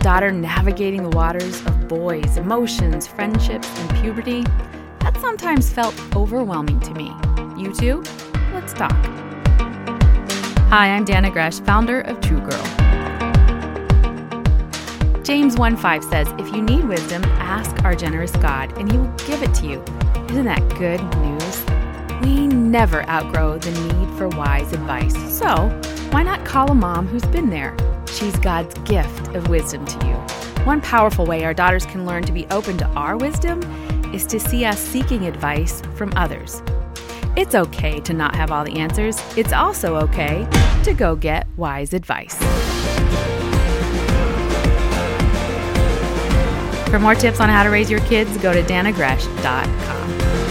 daughter navigating the waters of boys, emotions, friendships, and puberty, that sometimes felt overwhelming to me. You too? Let's talk. Hi, I'm Dannah Gresh, founder of True Girl. James 1:5 says, If you need wisdom, ask our generous God, and he will give it to you. Isn't that good news? We never outgrow the need for wise advice. So, why not call a mom who's been there? She's God's gift of wisdom to you. One powerful way our daughters can learn to be open to our wisdom is to see us seeking advice from others. It's okay to not have all the answers. It's also okay to go get wise advice. For more tips on how to raise your kids, go to dannahgresh.com.